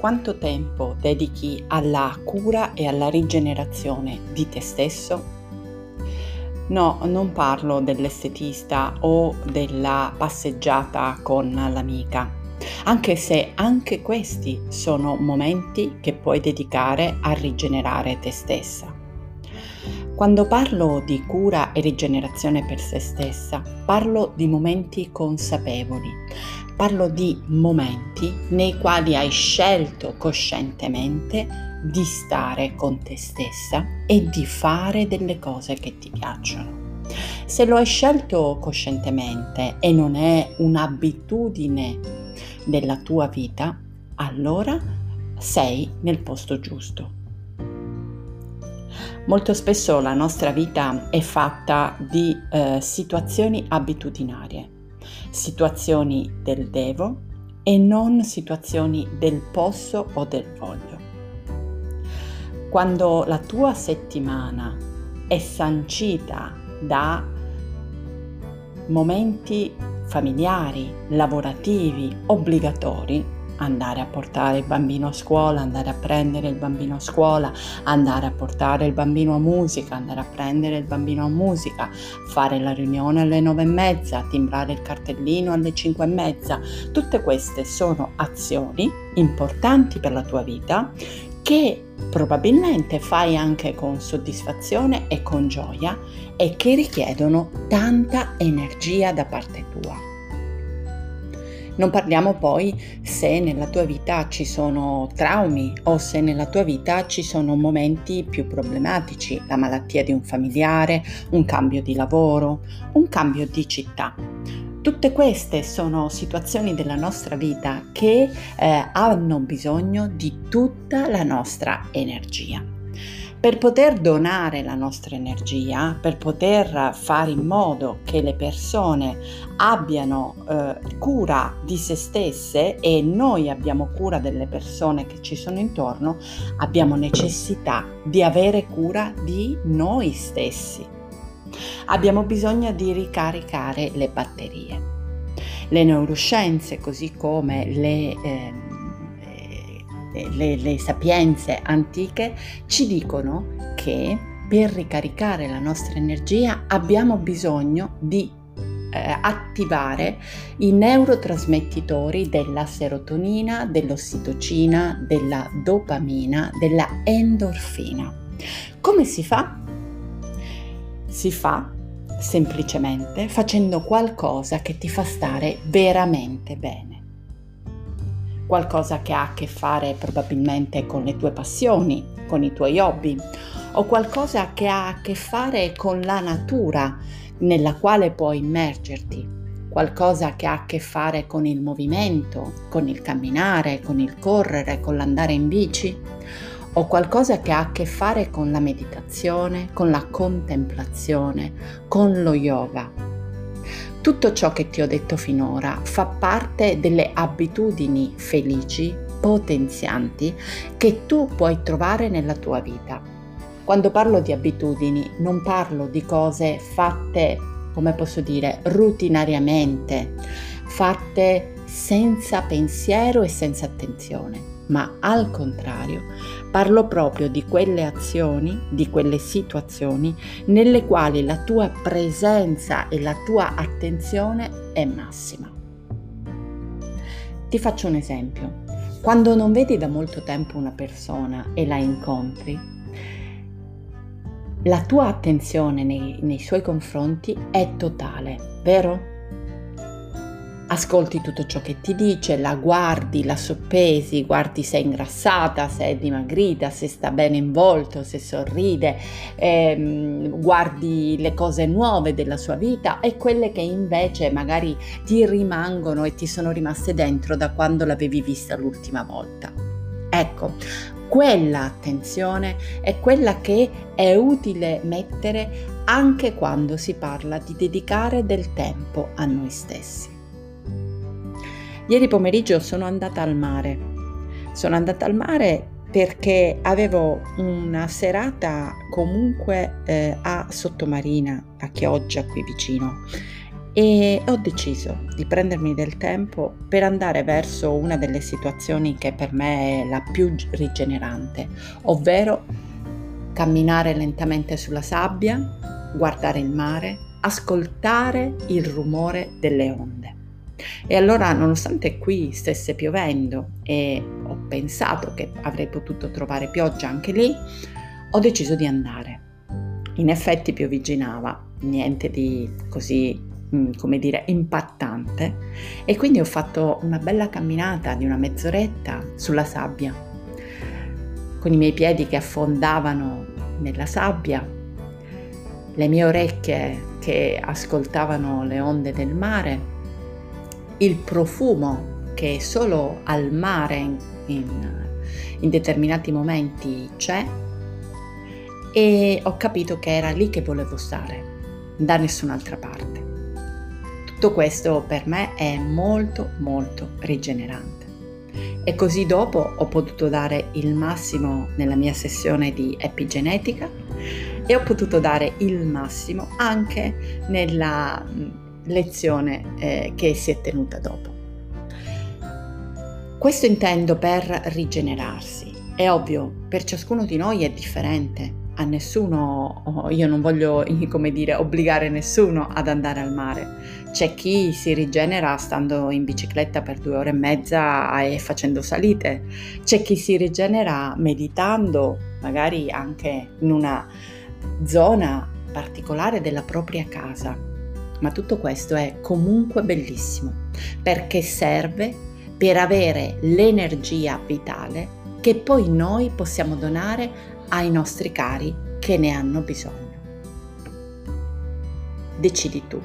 quanto tempo dedichi alla cura e alla rigenerazione di te stesso? No, non parlo dell'estetista o della passeggiata con l'amica, anche se anche questi sono momenti che puoi dedicare a rigenerare te stessa. Quando parlo di cura e rigenerazione per se stessa, parlo di momenti consapevoli, parlo di momenti nei quali hai scelto coscientemente di stare con te stessa e di fare delle cose che ti piacciono. Se lo hai scelto coscientemente e non è un'abitudine della tua vita, allora sei nel posto giusto. Molto spesso la nostra vita è fatta di eh, situazioni abitudinarie, situazioni del devo e non situazioni del posso o del voglio. Quando la tua settimana è sancita da momenti familiari, lavorativi, obbligatori, andare a portare il bambino a scuola, andare a prendere il bambino a scuola, andare a portare il bambino a musica, andare a prendere il bambino a musica, fare la riunione alle nove e mezza, timbrare il cartellino alle cinque e mezza. Tutte queste sono azioni importanti per la tua vita che probabilmente fai anche con soddisfazione e con gioia e che richiedono tanta energia da parte tua. Non parliamo poi se nella tua vita ci sono traumi o se nella tua vita ci sono momenti più problematici, la malattia di un familiare, un cambio di lavoro, un cambio di città. Tutte queste sono situazioni della nostra vita che eh, hanno bisogno di tutta la nostra energia. Per poter donare la nostra energia, per poter fare in modo che le persone abbiano eh, cura di se stesse e noi abbiamo cura delle persone che ci sono intorno, abbiamo necessità di avere cura di noi stessi abbiamo bisogno di ricaricare le batterie. Le neuroscienze, così come le, eh, le, le sapienze antiche, ci dicono che per ricaricare la nostra energia abbiamo bisogno di eh, attivare i neurotrasmettitori della serotonina, dell'ossitocina, della dopamina, della endorfina. Come si fa? Si fa semplicemente facendo qualcosa che ti fa stare veramente bene. Qualcosa che ha a che fare probabilmente con le tue passioni, con i tuoi hobby, o qualcosa che ha a che fare con la natura nella quale puoi immergerti, qualcosa che ha a che fare con il movimento, con il camminare, con il correre, con l'andare in bici o qualcosa che ha a che fare con la meditazione, con la contemplazione, con lo yoga. Tutto ciò che ti ho detto finora fa parte delle abitudini felici, potenzianti, che tu puoi trovare nella tua vita. Quando parlo di abitudini non parlo di cose fatte, come posso dire, rutinariamente, fatte senza pensiero e senza attenzione ma al contrario parlo proprio di quelle azioni, di quelle situazioni nelle quali la tua presenza e la tua attenzione è massima. Ti faccio un esempio. Quando non vedi da molto tempo una persona e la incontri, la tua attenzione nei, nei suoi confronti è totale, vero? Ascolti tutto ciò che ti dice, la guardi, la soppesi, guardi se è ingrassata, se è dimagrita, se sta bene in volto, se sorride, ehm, guardi le cose nuove della sua vita e quelle che invece magari ti rimangono e ti sono rimaste dentro da quando l'avevi vista l'ultima volta. Ecco, quella attenzione è quella che è utile mettere anche quando si parla di dedicare del tempo a noi stessi. Ieri pomeriggio sono andata al mare. Sono andata al mare perché avevo una serata comunque eh, a Sottomarina, a Chioggia, qui vicino. e ho deciso di prendermi del tempo per andare verso una delle situazioni che per me è la più rigenerante, ovvero camminare lentamente sulla sabbia, guardare il mare, ascoltare il rumore delle onde. E allora, nonostante qui stesse piovendo e ho pensato che avrei potuto trovare pioggia anche lì, ho deciso di andare. In effetti piovigginava, niente di così Mm, come dire, impattante e quindi ho fatto una bella camminata di una mezz'oretta sulla sabbia, con i miei piedi che affondavano nella sabbia, le mie orecchie che ascoltavano le onde del mare, il profumo che solo al mare in, in, in determinati momenti c'è e ho capito che era lì che volevo stare, da nessun'altra parte. Tutto questo per me è molto molto rigenerante. E così dopo ho potuto dare il massimo nella mia sessione di epigenetica e ho potuto dare il massimo anche nella lezione eh, che si è tenuta dopo. Questo intendo per rigenerarsi. È ovvio, per ciascuno di noi è differente a nessuno, io non voglio, come dire, obbligare nessuno ad andare al mare. C'è chi si rigenera stando in bicicletta per due ore e mezza e facendo salite, c'è chi si rigenera meditando, magari anche in una zona particolare della propria casa. Ma tutto questo è comunque bellissimo perché serve per avere l'energia vitale che poi noi possiamo donare ai nostri cari che ne hanno bisogno. Decidi tu.